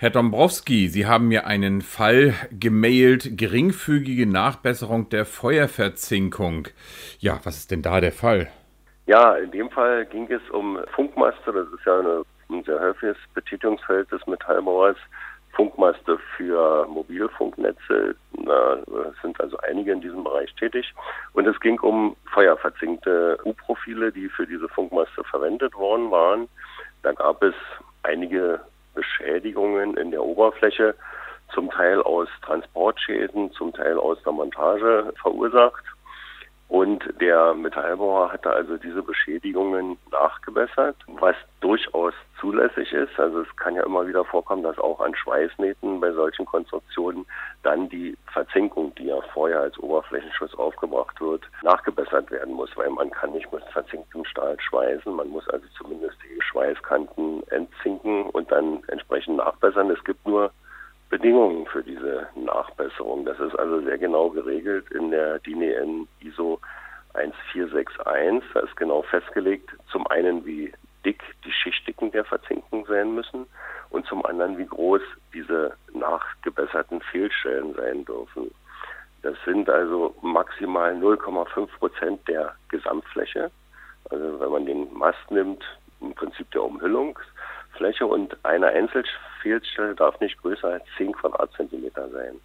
Herr Dombrowski, Sie haben mir einen Fall gemailt, geringfügige Nachbesserung der Feuerverzinkung. Ja, was ist denn da der Fall? Ja, in dem Fall ging es um Funkmaste. Das ist ja eine, ein sehr häufiges Betätigungsfeld des Metallbauers. Funkmaste für Mobilfunknetze. Da sind also einige in diesem Bereich tätig. Und es ging um feuerverzinkte U-Profile, die für diese Funkmaste verwendet worden waren. Da gab es einige Beschädigungen in der Oberfläche, zum Teil aus Transportschäden, zum Teil aus der Montage verursacht. Und der Metallbauer hatte also diese Beschädigungen nachgebessert, was durchaus zulässig ist. Also es kann ja immer wieder vorkommen, dass auch an Schweißnähten bei solchen Konstruktionen dann die Verzinkung, die ja vorher als Oberflächenschutz aufgebracht wird, nachgebessert werden muss, weil man kann nicht mit verzinktem Stahl schweißen. Man muss also zumindest Schweißkanten entzinken und dann entsprechend nachbessern. Es gibt nur Bedingungen für diese Nachbesserung. Das ist also sehr genau geregelt in der DIN EN ISO 1461. Da ist genau festgelegt, zum einen wie dick die Schichtdicken der Verzinkung sein müssen und zum anderen wie groß diese nachgebesserten Fehlstellen sein dürfen. Das sind also maximal 0,5 Prozent der Gesamtfläche. Also wenn man den Mast nimmt, im Prinzip der Umhüllungsfläche und eine Einzelfehlstelle darf nicht größer als 10 Quadratzentimeter sein.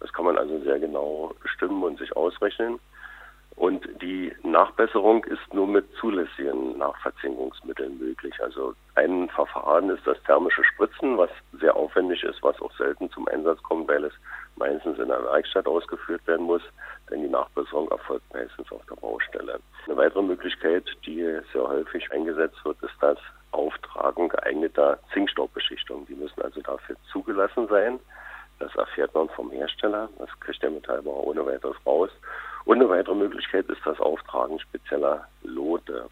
Das kann man also sehr genau bestimmen und sich ausrechnen. Und die Nachbesserung ist nur mit zulässigen Nachverzinkungsmitteln möglich. Also ein Verfahren ist das thermische Spritzen, was sehr aufwendig ist, was auch selten zum Einsatz kommt, weil es meistens in der Werkstatt ausgeführt werden muss, denn die Nachbesserung erfolgt meistens auf der Baustelle. Eine weitere Möglichkeit, die sehr häufig eingesetzt wird, ist das Auftragen geeigneter Zinkstaubbeschichtungen. Die müssen also dafür zugelassen sein. Das erfährt man vom Hersteller. Das kriegt der Metallbauer ohne weiteres raus. Und eine weitere Möglichkeit ist das Auftragen spezieller Lote.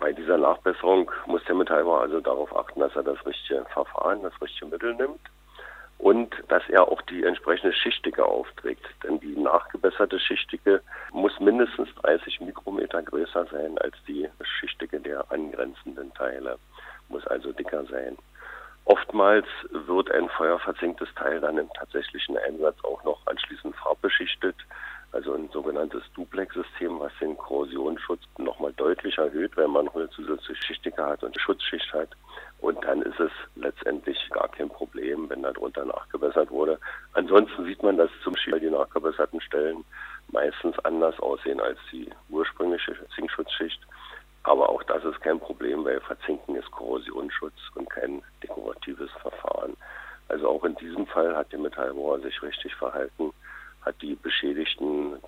Bei dieser Nachbesserung muss der Metallbauer also darauf achten, dass er das richtige Verfahren, das richtige Mittel nimmt und dass er auch die entsprechende Schichtige aufträgt. Denn die nachgebesserte Schichtige muss mindestens 30 Mikrometer größer sein als die Schichtige der angrenzenden Teile, muss also dicker sein. Oftmals wird ein feuerverzinktes Teil dann im tatsächlichen Einsatz auch noch anschließend farbbeschichtet, also ein sogenanntes Duplex-System, was den Korrosionsschutz nochmal deutlich erhöht, wenn man eine zusätzliche Schichtige hat und eine Schutzschicht hat. Und dann ist es letztendlich gar kein Problem, wenn darunter nachgebessert wurde. Ansonsten sieht man, dass zum Beispiel die nachgebesserten Stellen meistens anders aussehen als die ursprüngliche Zinkschutzschicht. Aber auch das ist kein Problem, weil Verzinken ist Korrosionsschutz und kein dekoratives Verfahren. Also auch in diesem Fall hat der Metallbohrer sich richtig verhalten, hat die beschädigten